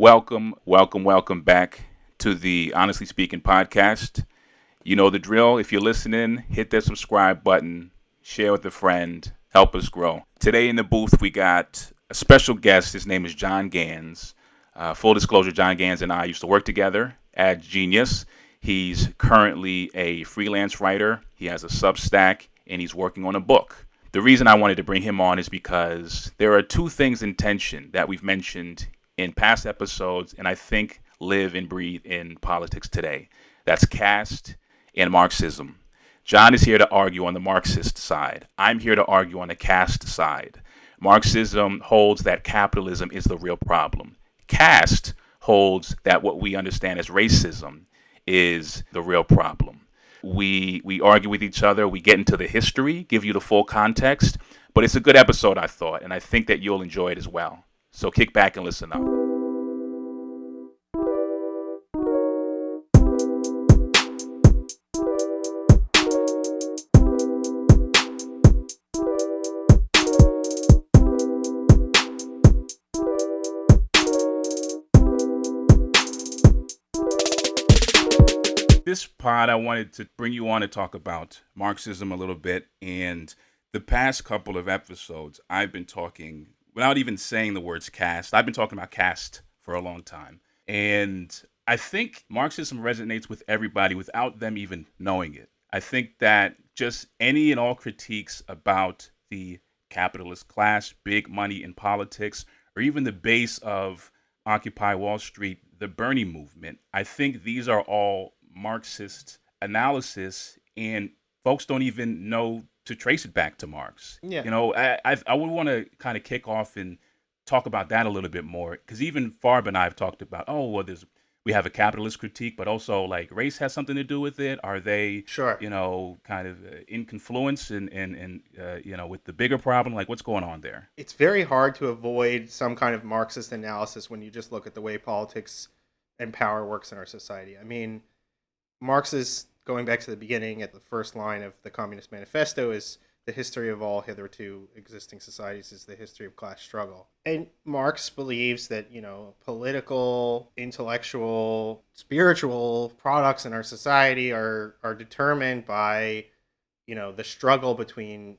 Welcome, welcome, welcome back to the Honestly Speaking podcast. You know the drill. If you're listening, hit that subscribe button, share with a friend, help us grow. Today in the booth, we got a special guest. His name is John Ganz. Uh, full disclosure, John Ganz and I used to work together at Genius. He's currently a freelance writer. He has a Substack and he's working on a book. The reason I wanted to bring him on is because there are two things in tension that we've mentioned in past episodes and I think live and breathe in politics today. That's caste and Marxism. John is here to argue on the Marxist side. I'm here to argue on the caste side. Marxism holds that capitalism is the real problem. Caste holds that what we understand as racism is the real problem. We we argue with each other, we get into the history, give you the full context, but it's a good episode I thought and I think that you'll enjoy it as well. So kick back and listen up. this pod, I wanted to bring you on to talk about Marxism a little bit. And the past couple of episodes, I've been talking without even saying the words caste. I've been talking about caste for a long time. And I think Marxism resonates with everybody without them even knowing it. I think that just any and all critiques about the capitalist class, big money in politics, or even the base of Occupy Wall Street, the Bernie movement, I think these are all Marxist analysis, and folks don't even know to trace it back to Marx. Yeah. You know, I I, I would want to kind of kick off and talk about that a little bit more because even Farb and I have talked about, oh, well, there's we have a capitalist critique, but also like race has something to do with it. Are they, Sure. you know, kind of uh, in confluence and and and uh, you know with the bigger problem? Like, what's going on there? It's very hard to avoid some kind of Marxist analysis when you just look at the way politics and power works in our society. I mean, Marx is going back to the beginning at the first line of the Communist Manifesto is the history of all hitherto existing societies is the history of class struggle. And Marx believes that, you know, political, intellectual, spiritual products in our society are are determined by, you know, the struggle between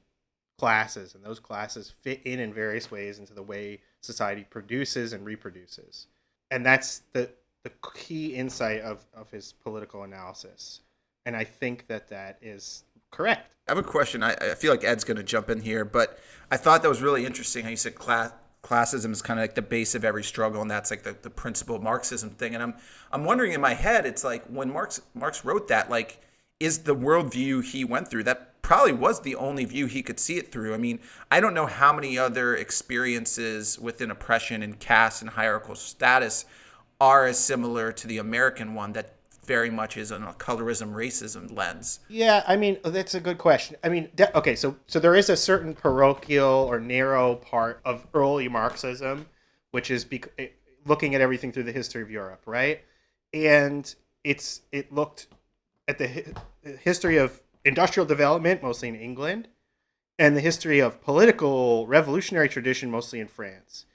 classes and those classes fit in in various ways into the way society produces and reproduces. And that's the the key insight of, of his political analysis. And I think that that is correct. I have a question. I, I feel like Ed's going to jump in here, but I thought that was really interesting how you said class, classism is kind of like the base of every struggle, and that's like the, the principle of Marxism thing. And I'm I'm wondering in my head, it's like when Marx Marx wrote that, like, is the worldview he went through that probably was the only view he could see it through. I mean, I don't know how many other experiences within oppression and caste and hierarchical status are as similar to the American one that very much is on a colorism racism lens. Yeah, I mean that's a good question. I mean, de- okay, so so there is a certain parochial or narrow part of early Marxism, which is bec- eh, looking at everything through the history of Europe, right? And it's it looked at the hi- history of industrial development, mostly in England, and the history of political revolutionary tradition, mostly in France,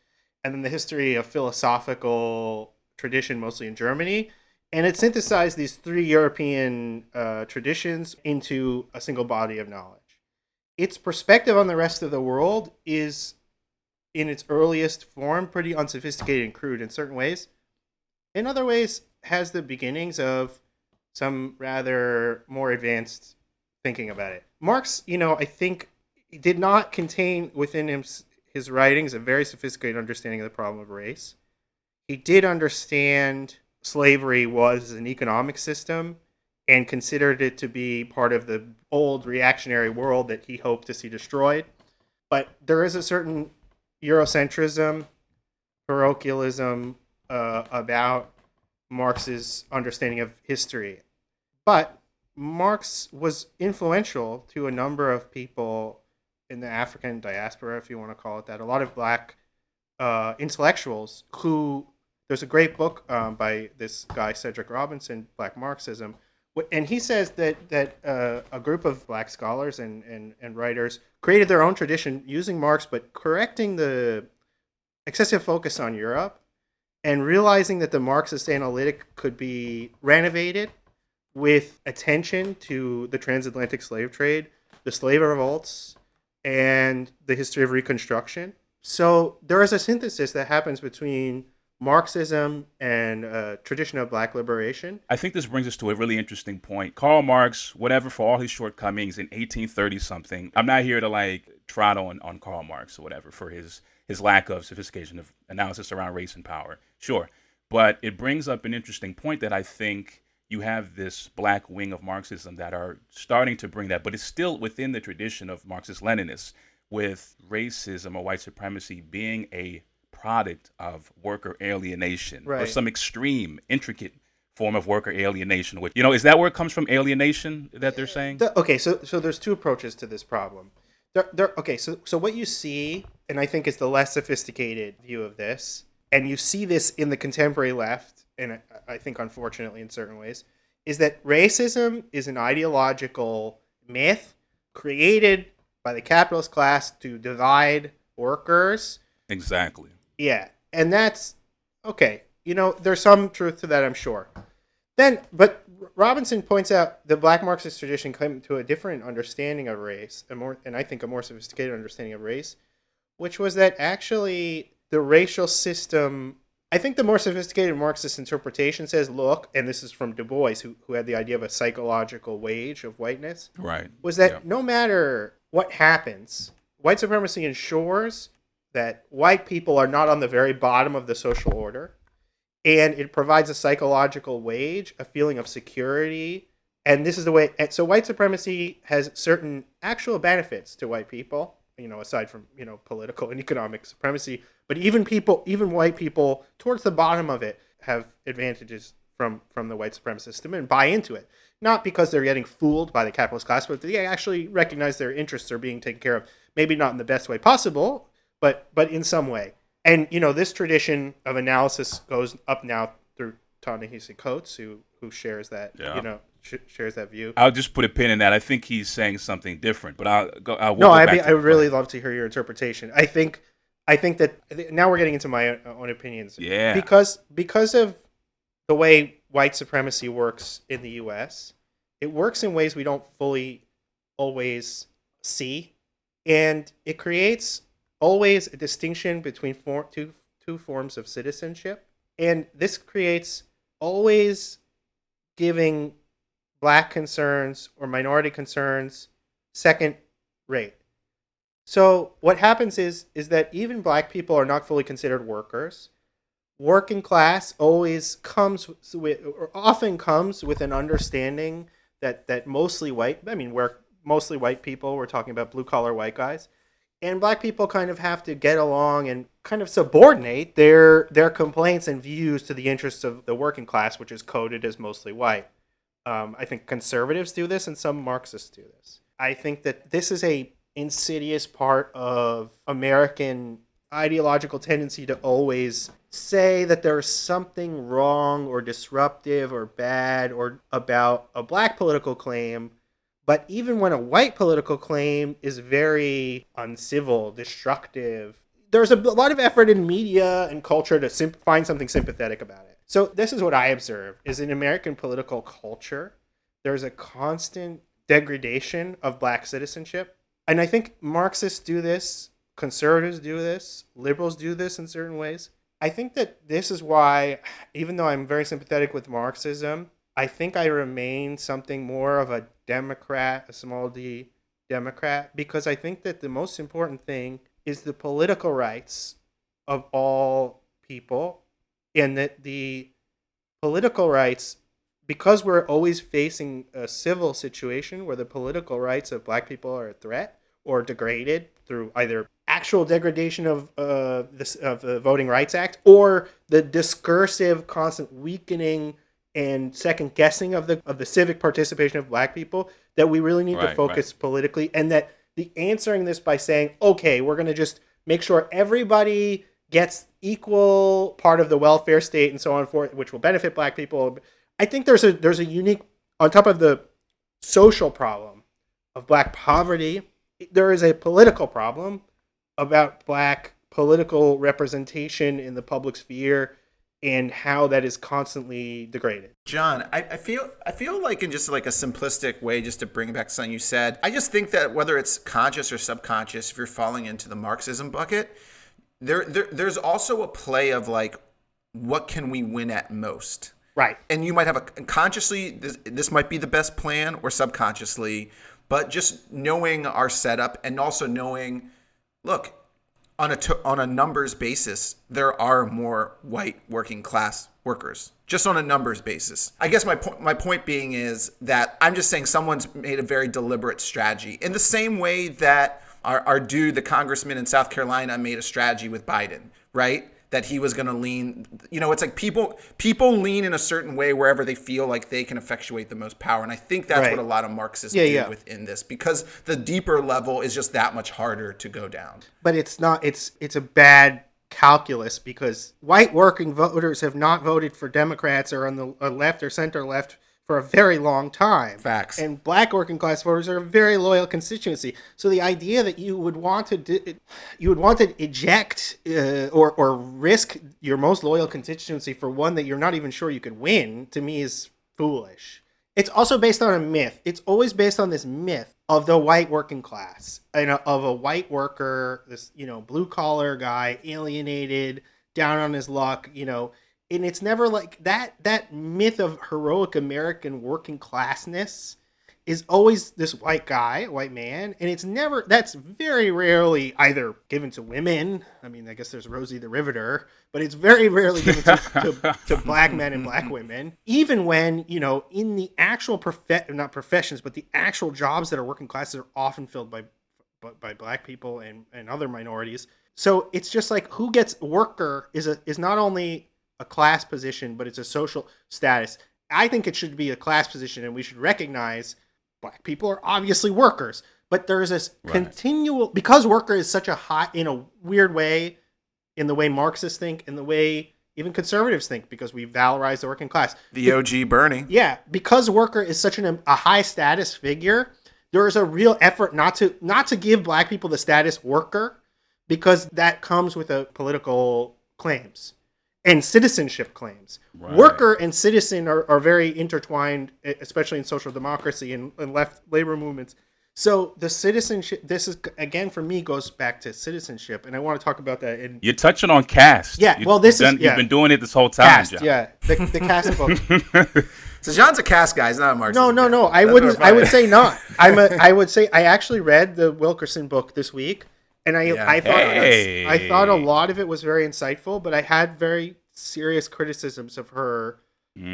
and then the history of philosophical tradition, mostly in Germany. And it synthesized these three European uh, traditions into a single body of knowledge. Its perspective on the rest of the world is, in its earliest form, pretty unsophisticated and crude in certain ways. In other ways, has the beginnings of some rather more advanced thinking about it. Marx, you know, I think did not contain within him, his writings a very sophisticated understanding of the problem of race he did understand slavery was an economic system and considered it to be part of the old reactionary world that he hoped to see destroyed. But there is a certain Eurocentrism, parochialism uh, about Marx's understanding of history. But Marx was influential to a number of people in the African diaspora, if you want to call it that. A lot of black uh, intellectuals who there's a great book um, by this guy Cedric Robinson, Black Marxism, and he says that that uh, a group of black scholars and, and and writers created their own tradition using Marx, but correcting the excessive focus on Europe and realizing that the Marxist analytic could be renovated with attention to the transatlantic slave trade, the slave revolts, and the history of Reconstruction. So there is a synthesis that happens between Marxism and uh, tradition of black liberation. I think this brings us to a really interesting point. Karl Marx, whatever, for all his shortcomings in 1830 something, I'm not here to like trot on, on Karl Marx or whatever for his, his lack of sophistication of analysis around race and power. Sure. But it brings up an interesting point that I think you have this black wing of Marxism that are starting to bring that, but it's still within the tradition of Marxist Leninists, with racism or white supremacy being a product of worker alienation Right. or some extreme, intricate form of worker alienation. Which you know, is that where it comes from? Alienation that they're saying? The- okay, so so there's two approaches to this problem. There, there, okay, so so what you see, and I think is the less sophisticated view of this, and you see this in the contemporary left, and I, I think unfortunately in certain ways, is that racism is an ideological myth created by the capitalist class to divide workers Exactly. Yeah, and that's okay. You know, there's some truth to that, I'm sure. Then, but Robinson points out the Black Marxist tradition came to a different understanding of race, a more, and I think a more sophisticated understanding of race, which was that actually the racial system. I think the more sophisticated Marxist interpretation says, look, and this is from Du Bois, who, who had the idea of a psychological wage of whiteness Right. was that Yeah. no matter what happens, white supremacy ensures that white people are not on the very bottom of the social order. And it provides a psychological wage, a feeling of security. And this is the way. So white supremacy has certain actual benefits to white people, you know, aside from, you know, political and economic supremacy. But even people, even white people towards the bottom of it have advantages from, from the white supremacist system and buy into it not because they're getting fooled by the capitalist class, but they actually recognize their interests are being taken care of. Maybe not in the best way possible, but but in some way. And you know, this tradition of analysis goes up now through Ta-Nehisi Coates, who who shares that Yeah. you know sh- shares that view. I'll just put a pin in that. I think he's saying something different, but I'll go. I'll, no, go I back mean, I really love to hear your interpretation. I think I think that now we're getting into my own, own opinions. Yeah. because because of the way white supremacy works in the U.S., it works in ways we don't fully always see, and it creates always a distinction between for, two two forms of citizenship, and this creates always giving black concerns or minority concerns second rate. So what happens is is that even black people are not fully considered workers. Working class always comes with or often comes with an understanding that that mostly white I mean we're mostly white people, we're talking about blue collar white guys. And black people kind of have to get along and kind of subordinate their their complaints and views to the interests of the working class, which is coded as mostly white. Um, I think conservatives do this, and some Marxists do this. I think that this is a insidious part of American ideological tendency to always say that there's something wrong or disruptive or bad or about a black political claim but even when a white political claim is very uncivil, destructive, there's a lot of effort in media and culture to sim- find something sympathetic about it. So this is what I observe: is in American political culture, there's a constant degradation of black citizenship, and I think Marxists do this, conservatives do this, liberals do this in certain ways. I think that this is why, even though I'm very sympathetic with Marxism, I think I remain something more of a Democrat, a small d Democrat, because I think that the most important thing is the political rights of all people, and that the political rights, because we're always facing a civil situation where the political rights of black people are a threat or degraded through either actual degradation of uh, this of the Voting Rights Act or the discursive, constant weakening and second guessing of the of the civic participation of black people that we really need to Right, focus politically and that the answering this by saying okay we're going to just make sure everybody gets equal part of the welfare state and so on forth which will benefit black people. I think there's a there's a unique on top of the social problem of black poverty there is a political problem about black political representation in the public sphere and how that is constantly degraded. John, I, I feel I feel like in just like a simplistic way, just to bring back something you said, I just think that whether it's conscious or subconscious, if you're falling into the Marxism bucket, there, there there's also a play of like what can we win at most? Right. And you might have a consciously this, this might be the best plan or subconsciously, but just knowing our setup and also knowing look, on a on a numbers basis, there are more white working class workers. Just on a numbers basis. I guess my point my point being is that I'm just saying someone's made a very deliberate strategy in the same way that our, our dude, the congressman in South Carolina, made a strategy with Biden, right? That he was going to lean you know it's like people people lean in a certain way wherever they feel like they can effectuate the most power and i think that's Right. what a lot of marxists Yeah, do yeah. within this because the deeper level is just that much harder to go down but it's not it's it's a bad calculus because white working voters have not voted for democrats or on the uh, left or center left for a very long time Facts. and black working class voters are a very loyal constituency so the idea that you would want to di- you would want to eject uh, or or risk your most loyal constituency for one that you're not even sure you could win to me is foolish it's also based on a myth. It's always based on this myth of the white working class and of a white worker, this you know blue collar guy, alienated, down on his luck, you know. And it's never like that. That myth of heroic American working classness is always this white guy, white man, and it's never. That's very rarely either given to women. I mean, I guess there's Rosie the Riveter, but it's very rarely given to, to, to black men and black women. Even when you know, in the actual prof- not professions, but the actual jobs that are working classes are often filled by by, black people and, and other minorities. So it's just like who gets worker is a is not only a class position, but it's a social status. I think it should be a class position, and we should recognize black people are obviously workers. But there's this Right. continual because worker is such a high in a weird way, in the way Marxists think, in the way even conservatives think, because we valorize the working class. the og bernie Yeah, because worker is such an a high status figure, there is a real effort not to not to give black people the status worker because that comes with a political claims and citizenship claims. Right. Worker and citizen are, are very intertwined, especially in social democracy and, and left labor movements. So the citizenship, this is again for me goes back to citizenship, and I want to talk about that in You're touching on caste. Yeah, You- well, this you've is- done- yeah. You've been doing it this whole time, caste. John. Yeah, the, the caste book. so john's a caste guy he's not a marxist No, no, no. I That's wouldn't. I would say not. I'm a. I would say I actually read the Wilkerson book this week, and I Yeah. I thought Hey. I thought a lot of it was very insightful, but I had very serious criticisms of her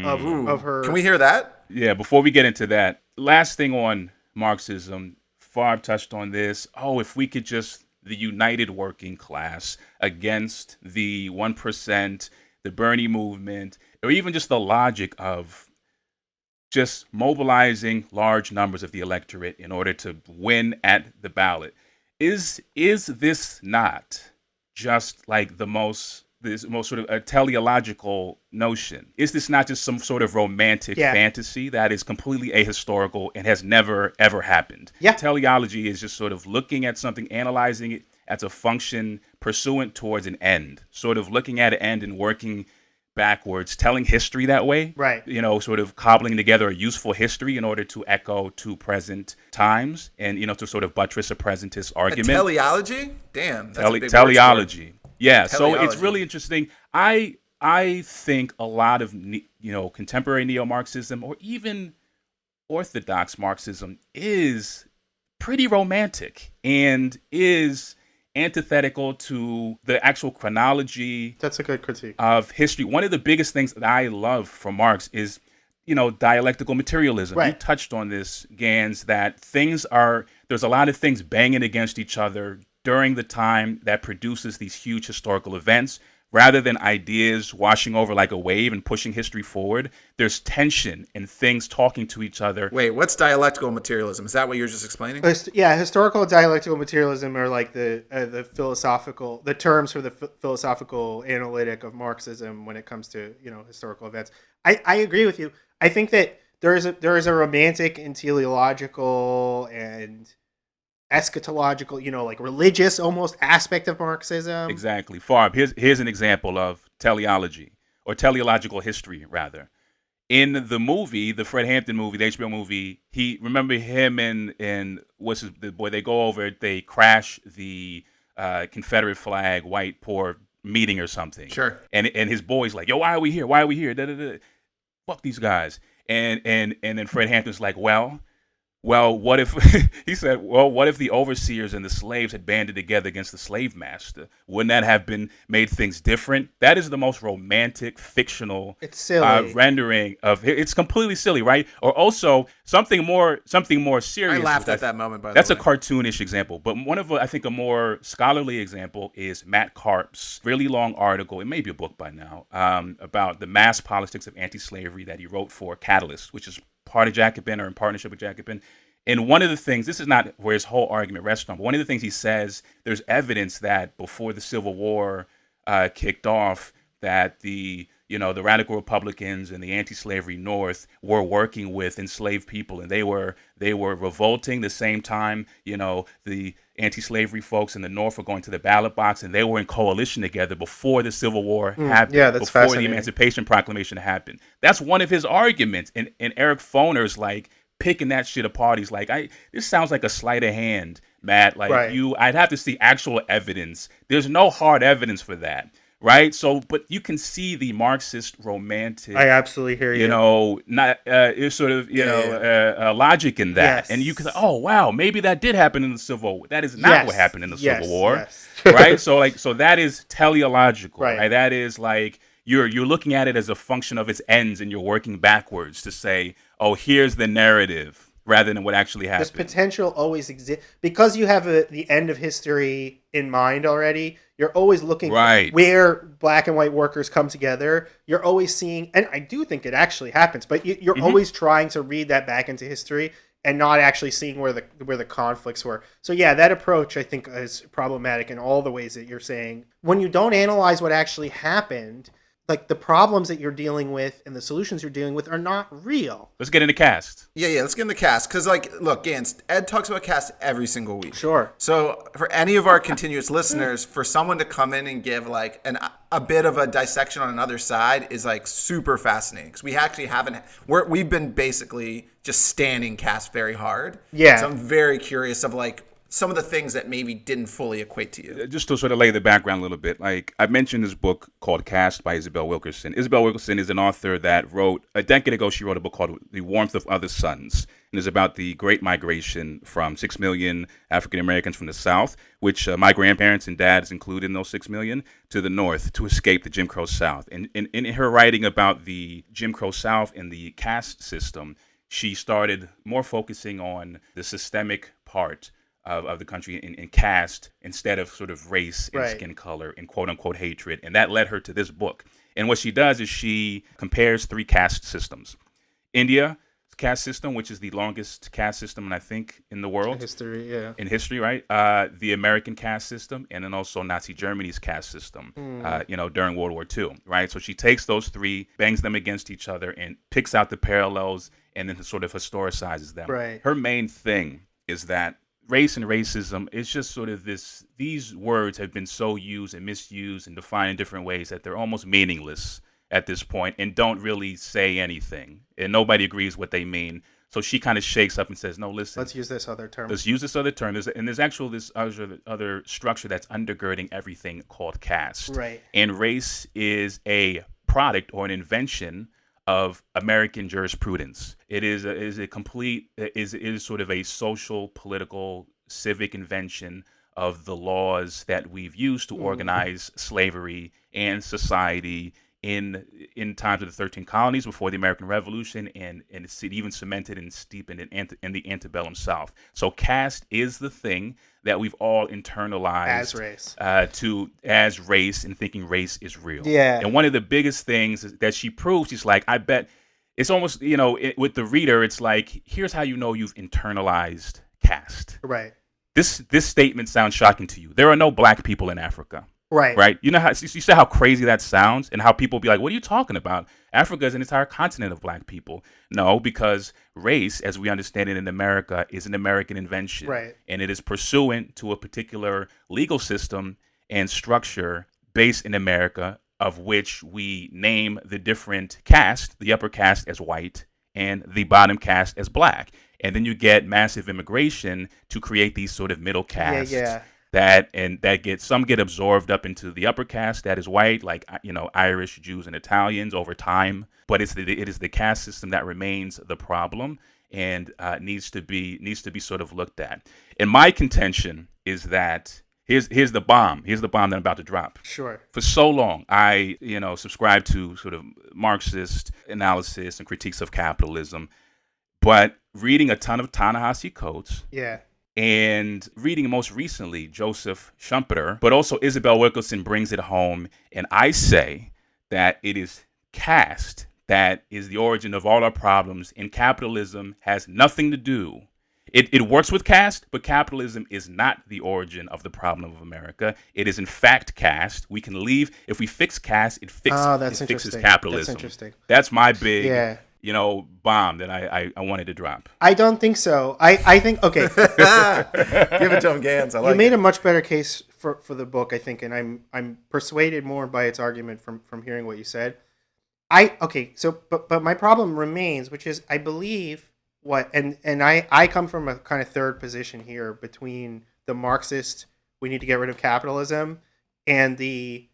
of Ooh. of her. can we hear that Yeah, before we get into that, last thing on Marxism, Farb touched on this. Oh, if we could just the united working class against the 1%, the Bernie movement, or even just the logic of just mobilizing large numbers of the electorate in order to win at the ballot. Is is this not just like the most this most sort of a teleological notion? Is this not just some sort of romantic Yeah. fantasy that is completely ahistorical and has never ever happened? Yeah. Teleology is just sort of looking at something, analyzing it as a function pursuant towards an end, sort of looking at an end and working backwards, telling history that way. Right. You know, sort of cobbling together a useful history in order to echo to present times and, you know, to sort of buttress a presentist a argument teleology damn that's a Tele- big word for teleology. Yeah, so it's really interesting. I I think a lot of you know contemporary neo-Marxism or even orthodox Marxism is pretty romantic and is antithetical to the actual chronology That's a good critique. of history. One of the biggest things that I love from Marx is, you know, dialectical materialism. You touched on this, Ganz, that things are there's a lot of things banging against each other during the time that produces these huge historical events. Rather than ideas washing over like a wave and pushing history forward, there's tension and things talking to each other. wait what's dialectical materialism is that what you're just explaining yeah, historical dialectical materialism are like the uh, the philosophical the terms for the ph- philosophical analytic of Marxism when it comes to you know historical events. I, I agree with you. I think that there is a there is a romantic and teleological and eschatological, you know, like religious almost aspect of Marxism. Exactly. Farb, here's here's an example of teleology. or teleological history rather. In the movie, the Fred Hampton movie, the HBO movie, he remember him and and what's his, the boy? They go over, they crash the uh, Confederate flag, white poor meeting or something. Sure. And and his boy's like, yo, why are we here? Why are we here? Da, da, da. Fuck these guys. And and and then Fred Hampton's like, well, well, what if he said, well, what if the overseers and the slaves had banded together against the slave master? Wouldn't that have been made things different? That is the most romantic, fictional It's silly. uh, rendering of it's completely silly, right? Or also something more something more serious. I laughed at that moment. By the that's the a cartoonish example, but one of I think a more scholarly example is Matt Karp's really long article. It may be a book by now um, about the mass politics of anti-slavery that he wrote for Catalyst, which is part of Jacobin or in partnership with Jacobin. And one of the things, this is not where his whole argument rests on, but one of the things he says, there's evidence that before the Civil War uh, kicked off, that the you know the radical Republicans and the anti-slavery North were working with enslaved people, and they were they were revolting. The same time, you know, the anti-slavery folks in the North were going to the ballot box, and they were in coalition together before the Civil War hmm. happened. yeah, that's before the. Emancipation Proclamation happened. That's one of his arguments, and and Eric Foner's like picking that shit apart. He's like, I this sounds like a sleight of hand, Matt. Like Right. you, I'd have to see actual evidence. There's no hard evidence for that, right? So, but you can see the Marxist romantic. I absolutely hear you. you know, not uh, sort of you Yeah, know Uh, uh, logic in that, Yes. and you can oh wow, maybe that did happen in the Civil. War. That is not Yes. what happened in the Yes, Civil War, yes. right? So like, so that is teleological, Right. right? That is like you're you're looking at it as a function of its ends, and you're working backwards to say, oh, here's the narrative, rather than what actually happened. this potential always exists because you have a, the end of history in mind already. You're always looking Right. where black and white workers come together. You're always seeing, and I do think it actually happens, but you, Mm-hmm. you're always trying to read that back into history and not actually seeing where the where the conflicts were. So yeah, that approach I think is problematic in all the ways that you're saying. When you don't analyze what actually happened, like the problems that you're dealing with and the solutions you're dealing with are not real. Let's get into caste. Yeah, yeah. Let's get in the caste because, like, look, Ganz, Ed talks about caste every single week. Sure. So, for any of our continuous listeners, for someone to come in and give like an a bit of a dissection on another side is like super fascinating because we actually haven't. We're we've been basically just standing caste very hard. Yeah. So I'm very curious of like some of the things that maybe didn't fully equate to you. just to sort of lay the background a little bit, like I mentioned this book called Caste by Isabel Wilkerson. Isabel Wilkerson is an author that wrote a decade ago. She wrote a book called The Warmth of Other Suns, and it's about the Great Migration from six million African Americans from the South, which uh, my grandparents and dads included in those six million, to the North to escape the Jim Crow South. And in her writing about the Jim Crow South and the caste system, she started more focusing on the systemic part of, of the country in, in caste instead of sort of race and Right. skin color and quote unquote hatred. And that led her to this book. And what she does is she compares three caste systems. India caste system, which is the longest caste system, and I think, in the world In History, yeah. in history, right? Uh, the American caste system, and then also Nazi Germany's caste system, uh, you know, during World War II, right? So she takes those three, bangs them against each other, and picks out the parallels, and then sort of historicizes them. Right. Her main thing is that race and racism is just sort of this. These words have been so used and misused and defined in different ways that they're almost meaningless at this point and don't really say anything, and nobody agrees what they mean. So she kind of shakes up and says, "No, listen. Let's use this other term. Let's use this other term. There's, and there's actual this other, other structure that's undergirding everything called caste. Right. And race is a product or an invention of American jurisprudence. It is a, is a complete is is sort of a social, political, civic invention of the laws that we've used to mm-hmm. organize slavery and society in in times of the 13 colonies before the American Revolution and and it's even cemented and steepened in, ante, in the antebellum South. So caste is the thing that we've all internalized As race. uh, to as race and thinking race is real. Yeah. And one of the biggest things that she proves, she's like, I bet it's almost you know it, with the reader, it's like here's how you know you've internalized caste. Right. This this statement sounds shocking to you. There are no black people in Africa Right. right? You know how you see how crazy that sounds, and how people be like, "What are you talking about? Africa is an entire continent of black people." No, because race, as we understand it in America, is an American invention, Right. And it is pursuant to a particular legal system and structure based in America of which we name the different caste, the upper caste as white and the bottom caste as black. And then you get massive immigration to create these sort of middle castes yeah. That and that get some get absorbed up into the upper caste that is white, like you know Irish, Jews, and Italians over time. But it's the it is the caste system that remains the problem and uh, needs to be needs to be sort of looked at. And my contention is that here's here's the bomb. Here's the bomb that I'm about to drop. Sure. For so long, I you know subscribe to sort of Marxist analysis and critiques of capitalism, but reading a ton of Ta-Nehisi Coates Yeah. And reading most recently Joseph Schumpeter, but also Isabel Wilkerson brings it home. And I say that it is caste that is the origin of all our problems, and capitalism has nothing to do. It, it works with caste, but capitalism is not the origin of the problem of America. It is in fact caste. We can leave if we fix caste. It, fix, Oh, ah, that's it fixes capitalism. That's interesting. That's my big, Yeah. You know, bomb that I, I, I wanted to drop. I don't think so. I, I think okay. Give it to him, Ganz. I like you made it. a much better case for, for the book, I think, and I'm I'm persuaded more by its argument from from hearing what you said. I okay, so but but my problem remains, which is I believe what and and I I come from a kind of third position here between the Marxist we need to get rid of capitalism and the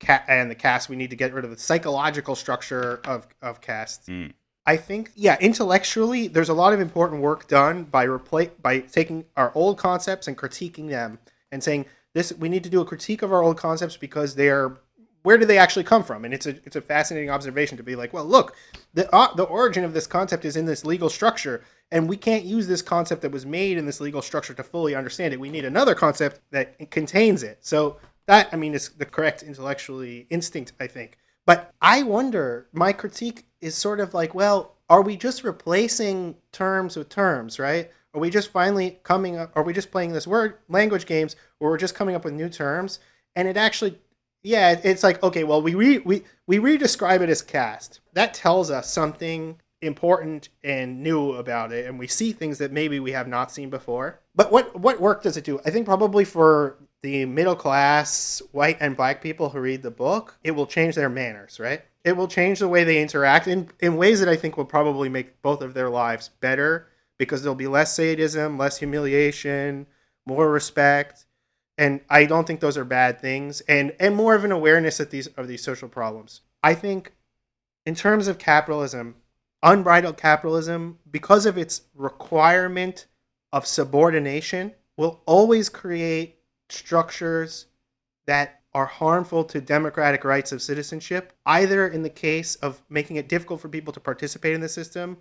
cat and the caste we need to get rid of the psychological structure of of caste. Mm. I think, yeah, intellectually, there's a lot of important work done by by taking our old concepts and critiquing them and saying this. We need to do a critique of our old concepts because they are where do they actually come from? And it's a it's a fascinating observation to be like, well, look, the uh, the origin of this concept is in this legal structure, and we can't use this concept that was made in this legal structure to fully understand it. We need another concept that contains it. So that I mean is the correct intellectually instinct, I think. But I wonder, my critique is sort of like, well, are we just replacing terms with terms, right? Are we just finally coming up? Are we just playing this word language games, where we're just coming up with new terms? And it actually, yeah, it's like okay, well, we re, we we redescribe it as caste. That tells us something important and new about it, and we see things that maybe we have not seen before. But what what work does it do? I think probably for the middle class white and black people who read the book, it will change their manners, right? It will change the way they interact in, in ways that I think will probably make both of their lives better because there'll be less sadism, less humiliation, more respect. And I don't think those are bad things and, and more of an awareness of these of these social problems. I think in terms of capitalism, unbridled capitalism, because of its requirement of subordination, will always create structures that are harmful to democratic rights of citizenship, either in the case of making it difficult for people to participate in the system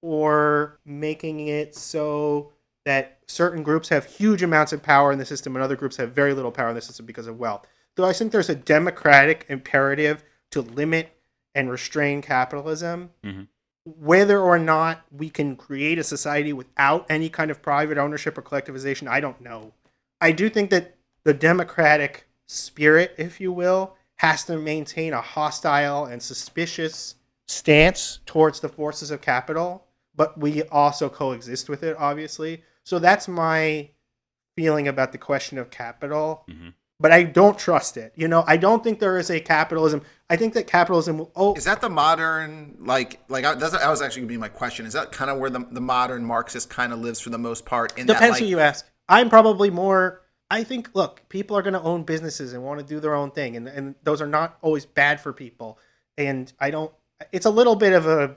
or making it so that certain groups have huge amounts of power in the system and other groups have very little power in the system because of wealth. Though I think there's a democratic imperative to limit and restrain capitalism. Mhm. Whether or not we can create a society without any kind of private ownership or collectivization, I don't know. I do think that the democratic spirit, if you will, has to maintain a hostile and suspicious stance towards the forces of capital, but we also coexist with it, obviously. So that's my feeling about the question of capital. Mhm. But I don't trust it. You know, I don't think there is a capitalism. I think that capitalism will. Oh, Is that the modern like like I, that's, that was actually gonna be my question? Is that kind of where the, the modern Marxist kind of lives for the most part? In Depends that, who you ask. I'm probably more. I think, look, people are going to own businesses and want to do their own thing, and, and those are not always bad for people. And I don't. It's a little bit of a,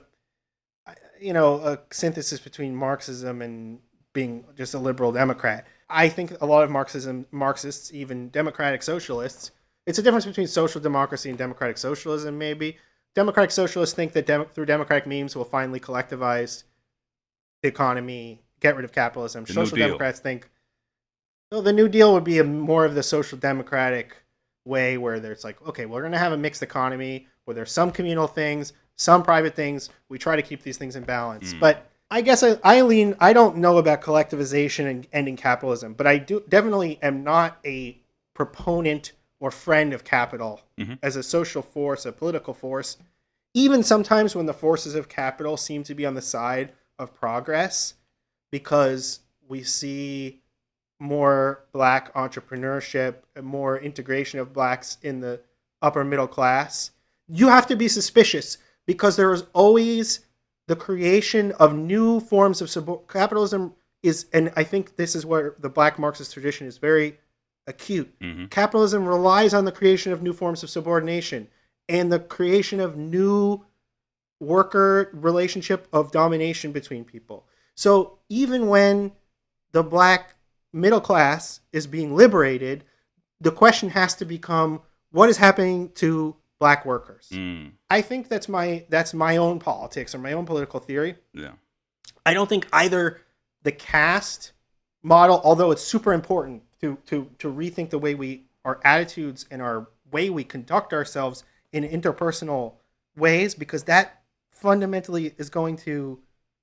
you know, a synthesis between Marxism and being just a liberal Democrat. I think a lot of Marxism, Marxists, even democratic socialists, it's a difference between social democracy and democratic socialism. Maybe democratic socialists think that dem- through democratic means we'll finally collectivize the economy, get rid of capitalism. The social democrats think well, the New Deal would be a more of the social democratic way where there's like, okay, we're going to have a mixed economy where there's some communal things, some private things. We try to keep these things in balance. Mm. But I guess I, I lean, I don't know about collectivization and ending capitalism, but I do definitely am not a proponent or friend of capital Mhm. as a social force, a political force. Even sometimes when the forces of capital seem to be on the side of progress, because we see more black entrepreneurship, and more integration of blacks in the upper middle class, you have to be suspicious because there is always the creation of new forms of sub- capitalism is and I think this is where the black Marxist tradition is very acute. hmm Capitalism relies on the creation of new forms of subordination and the creation of new worker relationship of domination between people. So even when the black middle class is being liberated, the question has to become what is happening to black workers. Mm. I think that's my that's my own politics or my own political theory. Yeah. I don't think either the caste model, although it's super important to to to rethink the way we our attitudes and our way we conduct ourselves in interpersonal ways, because that fundamentally is going to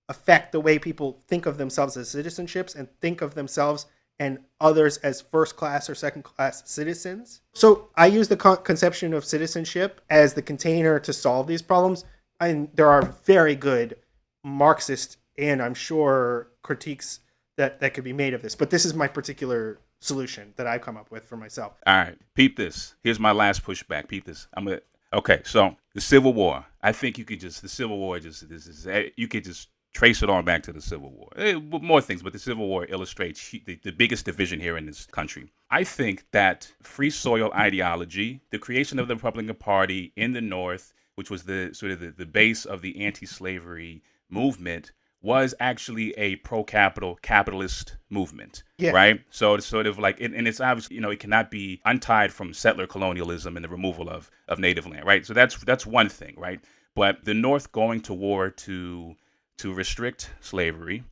affect the way people think of themselves as citizenships and think of themselves and others as first class or second class citizens. So I use the con- conception of citizenship as the container to solve these problems. And there are very good Marxist and I'm sure critiques that, that could be made of this. But this is my particular solution that I've come up with for myself. All right, peep this. Here's my last pushback. Peep this. I'm gonna. Okay, so the Civil War. I think you could just the Civil War just this is you could just trace it on back to the Civil War. Eh, more things, but the Civil War illustrates the, the biggest division here in this country. I think that free soil ideology, the creation of the Republican Party in the North, which was the sort of the, the base of the anti-slavery movement, was actually a pro-capital capitalist movement Yeah. right so it's sort of like and, and it's obviously you know it cannot be untied from settler colonialism and the removal of of native land right so that's that's one thing right but the north going to war to to restrict slavery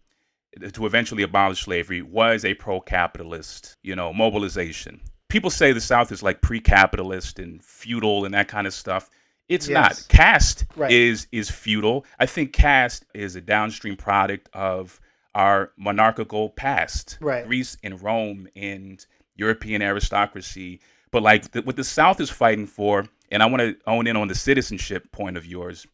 uh, to eventually abolish slavery was a pro-capitalist you know mobilization people say the south is like pre-capitalist and feudal and that kind of stuff it's Yes. not caste Right. is is feudal i think caste is a downstream product of our monarchical past Right. greece and rome and european aristocracy but like the, what the south is fighting for and i want to own in on the citizenship point of yours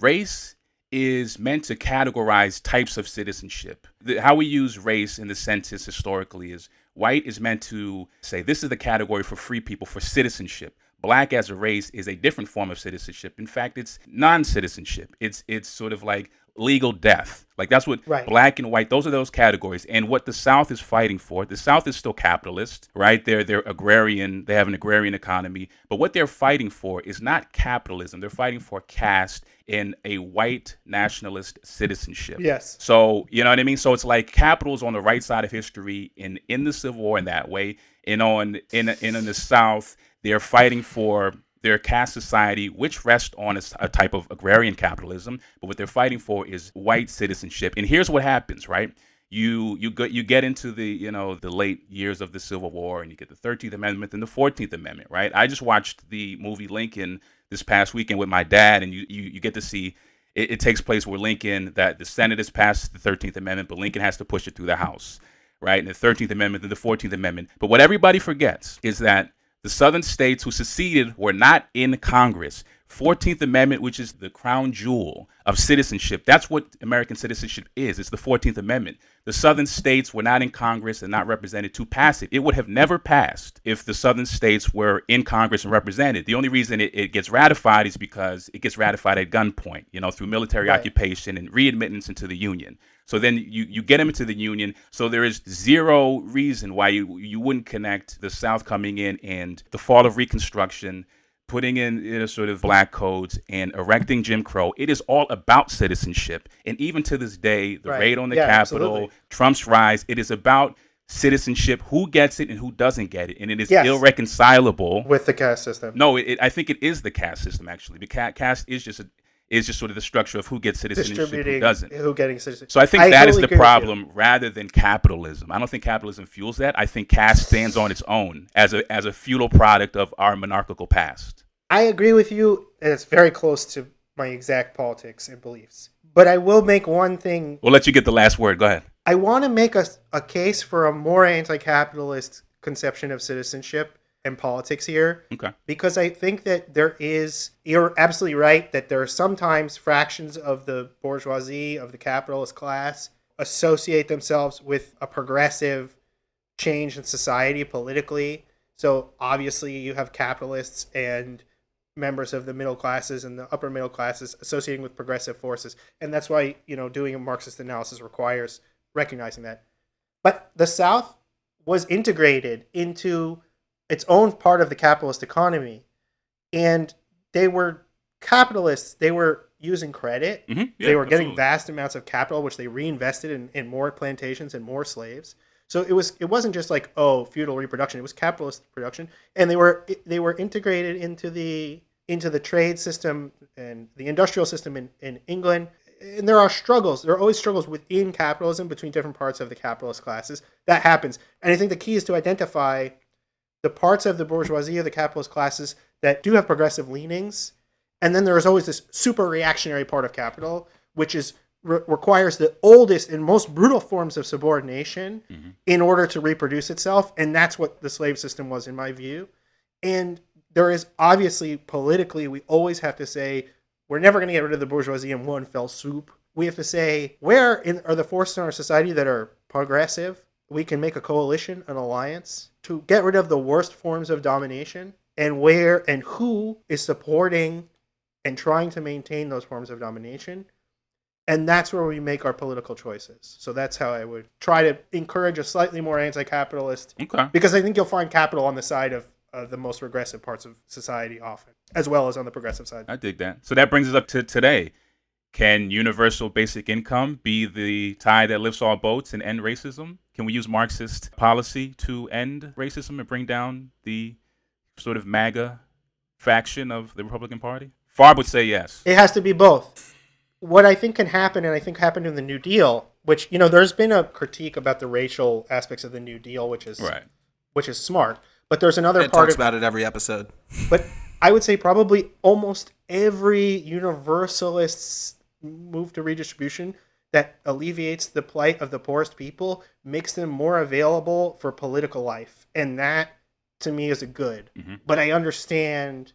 race is meant to categorize types of citizenship. The, how we use race in the census historically is white is meant to say this is the category for free people for citizenship. Black as a race is a different form of citizenship. In fact, it's non-citizenship. It's it's sort of like legal death. Like that's what Right. black and white. Those are those categories. And what the South is fighting for, the South is still capitalist, right? They're they're agrarian. They have an agrarian economy. But what they're fighting for is not capitalism. They're fighting for caste in a white nationalist citizenship. Yes. So you know what I mean. So it's like capital is on the right side of history in in the Civil War in that way, and on in in, in the South they're fighting for their caste society, which rests on a type of agrarian capitalism. But what they're fighting for is white citizenship. And here's what happens, right? You you get you get into the you know the late years of the Civil War, and you get the Thirteenth Amendment and the Fourteenth Amendment, right? I just watched the movie Lincoln this past weekend with my dad, and you you, you get to see it, it takes place where Lincoln that the Senate has passed the Thirteenth Amendment, but Lincoln has to push it through the House, right? And the Thirteenth Amendment and the Fourteenth Amendment. But what everybody forgets is that the Southern states who seceded were not in Congress. 14th Amendment, which is the crown jewel of citizenship. That's what American citizenship is. It's the 14th Amendment. The Southern states were not in Congress and not represented to pass it. It would have never passed if the Southern states were in Congress and represented. The only reason it, it gets ratified is because it gets ratified at gunpoint, you know, through military Right. occupation and readmittance into the Union. So then you, you get them into the Union. So there is zero reason why you, you wouldn't connect the South coming in and the fall of Reconstruction, putting in sort of black codes and erecting Jim Crow. It is all about citizenship. And even to this day, the Right. raid on the Yeah, Capitol, absolutely. Trump's rise, it is about citizenship, who gets it and who doesn't get it. And it is Yes. irreconcilable. With the caste system. No, it, it, I think it is the caste system actually. The caste is just a, is just sort of the structure of who gets citizenship, who doesn't. who getting citizenship. So I think that is totally the agree with you. problem rather than capitalism. I don't think capitalism fuels that. I think caste stands on its own as a as a feudal product of our monarchical past. I agree with you, and it's very close to my exact politics and beliefs. But I will make one thing. We'll let you get the last word. Go ahead. I want to make a, a case for a more anti-capitalist conception of citizenship and politics here. Okay. because I think that there is you're absolutely right that there are sometimes fractions of the bourgeoisie of the capitalist class associate themselves with a progressive change in society politically. So obviously you have capitalists and members of the middle classes and the upper middle classes associating with progressive forces. And that's why, you know, doing a Marxist analysis requires recognizing that. But the South was integrated into its own part of the capitalist economy. And they were capitalists. They were using credit. Mhm. Yeah, they were getting absolutely. vast amounts of capital, which they reinvested in, in more plantations and more slaves. So it was it wasn't just like oh feudal reproduction; it was capitalist production, and they were they were integrated into the into the trade system and the industrial system in, in England. And there are struggles. There are always struggles within capitalism between different parts of the capitalist classes. That happens, and I think the key is to identify the parts of the bourgeoisie or the capitalist classes that do have progressive leanings. And then there is always this super reactionary part of capital which is re- requires the oldest and most brutal forms of subordination mm-hmm. in order to reproduce itself. And that's what the slave system was in my view. And there is obviously politically we always have to say we're never going to get rid of the bourgeoisie in one fell swoop. We have to say where in, are the forces in our society that are progressive? We can make a coalition an alliance to get rid of the worst forms of domination and where and who is supporting and trying to maintain those forms of domination and that's where we make our political choices so that's how i would try to encourage a slightly more anti-capitalist Okay. because i think you'll find capital on the side of the most regressive parts of society often as well as on the progressive side I dig that. So that brings us up to today. Can universal basic income be the tide that lifts all boats and end racism? Can we use Marxist policy to end racism and bring down the sort of MAGA faction of the Republican Party? Farb would say yes. It has to be both. What I think can happen, and I think happened in the New Deal, which you know, there's been a critique about the racial aspects of the New Deal, which is Right. which is smart. But there's another It part talks of, about it every episode. but I would say probably almost every universalist move to redistribution that alleviates the plight of the poorest people makes them more available for political life, and that to me is a good. Mhm. But I understand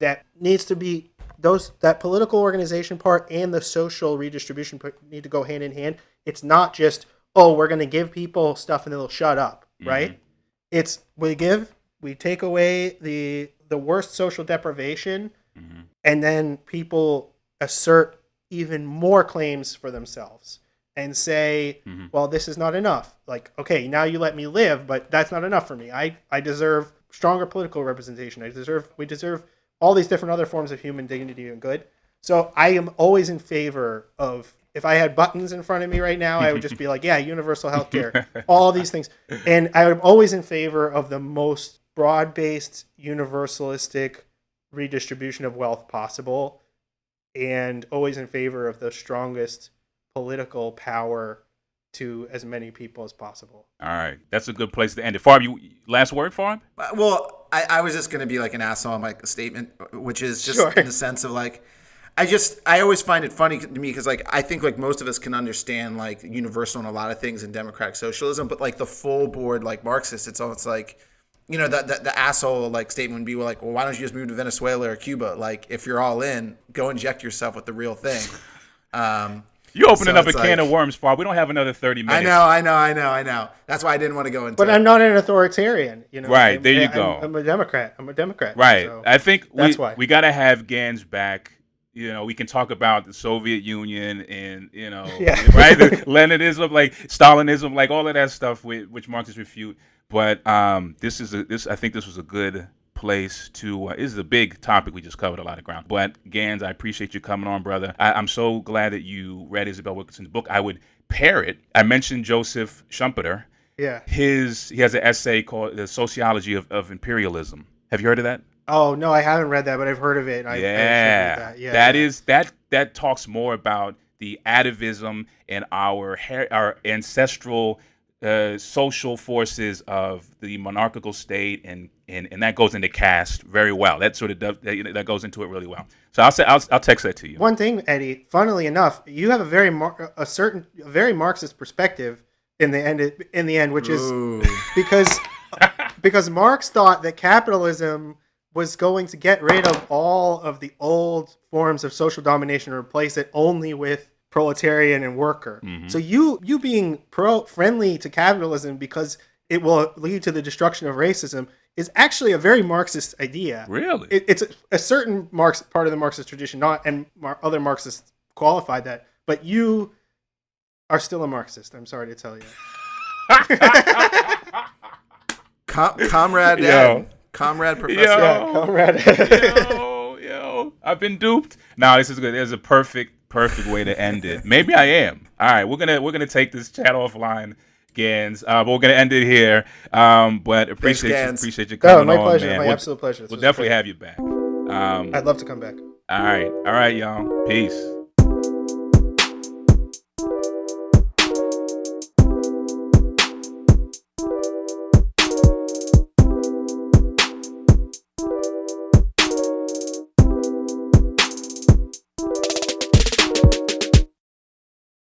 that needs to be those that political organization part and the social redistribution need to go hand in hand. It's not just oh we're going to give people stuff and they'll shut up, right? It's we give, we take away the the worst social deprivation, Mhm. and then people assert even more claims for themselves and say, Mhm. well, this is not enough. Like, okay, now you let me live, but that's not enough for me. I, I deserve stronger political representation. I deserve, we deserve all these different other forms of human dignity and good. So I am always in favor of, if I had buttons in front of me right now, I would just be like, yeah, universal health care, all these things. And I'm always in favor of the most broad based, universalistic redistribution of wealth possible and always in favor of the strongest political power to as many people as possible. All right. That's a good place to end it. Farb, you last word, Farb? Uh, Well, I, I was just going to be like an asshole on my statement, which is just Sure. in the sense of like, I just I always find it funny to me because like I think like most of us can understand like universal in a lot of things in democratic socialism, but like the full board like Marxist, it's almost like you know the, the the asshole like statement would be like, well, why don't you just move to Venezuela or Cuba? Like if you're all in, go inject yourself with the real thing. Um, You're opening So up a it's can of worms, Farb. We don't have another 30 minutes. I know, I know, I know, I know. That's why I didn't want to go into. But it. I'm not an authoritarian, you know. Right, I'm- there you I'm- go. I'm, a Democrat. I'm a Democrat. Right. so- I think we, that's why. we got to have Ganz back. You know, we can talk about the Soviet Union and, you know, Yeah. right? Leninism, like Stalinism, like all of that stuff which, which Marxists refute. But um, this is a, this. I think this was a good place to. Uh, this is a big topic. We just covered a lot of ground. But Ganz, I appreciate you coming on, brother. I, I'm so glad that you read Isabel Wilkerson's book. I would pair it. I mentioned Joseph Schumpeter. yeah. His he has an essay called "The Sociology of, of Imperialism." Have you heard of that? Oh no, I haven't read that, but I've heard of it. and I, I yeah, that. yeah. that yeah. is that that talks more about the atavism and our her- our ancestral uh, social forces of the monarchical state, and, and and that goes into caste very well. That sort of does, that, that goes into it really well. So I'll say I'll, I'll text that to you. One thing, Eddie. Funnily enough, you have a very mar- a certain a very Marxist perspective in the end. In the end, which is Ooh. because because Marx thought that capitalism was going to get rid of all of the old forms of social domination and replace it only with proletarian and worker. Mm-hmm. So you you being pro friendly to capitalism because it will lead to the destruction of racism is actually a very Marxist idea. Really? It, it's a, a certain Marx part of the Marxist tradition, not and Mar- other Marxists qualified that, but you are still a Marxist. I'm sorry to tell you. Com- comrade Yo. Ed. Comrade Professor. Yo. Yeah, comrade. yo, yo, I've been duped. Now this is good. There's a perfect, perfect way to end it. Maybe I am. All right, we're gonna we're gonna take this chat offline, Ganz. Uh, but we're gonna end it here. Um, but appreciate you, Ganz. appreciate you oh, coming my on, pleasure. man. My We'll, absolute pleasure. This we'll definitely great. have you back. Um, I'd love to come back. all right, all right, y'all. Peace.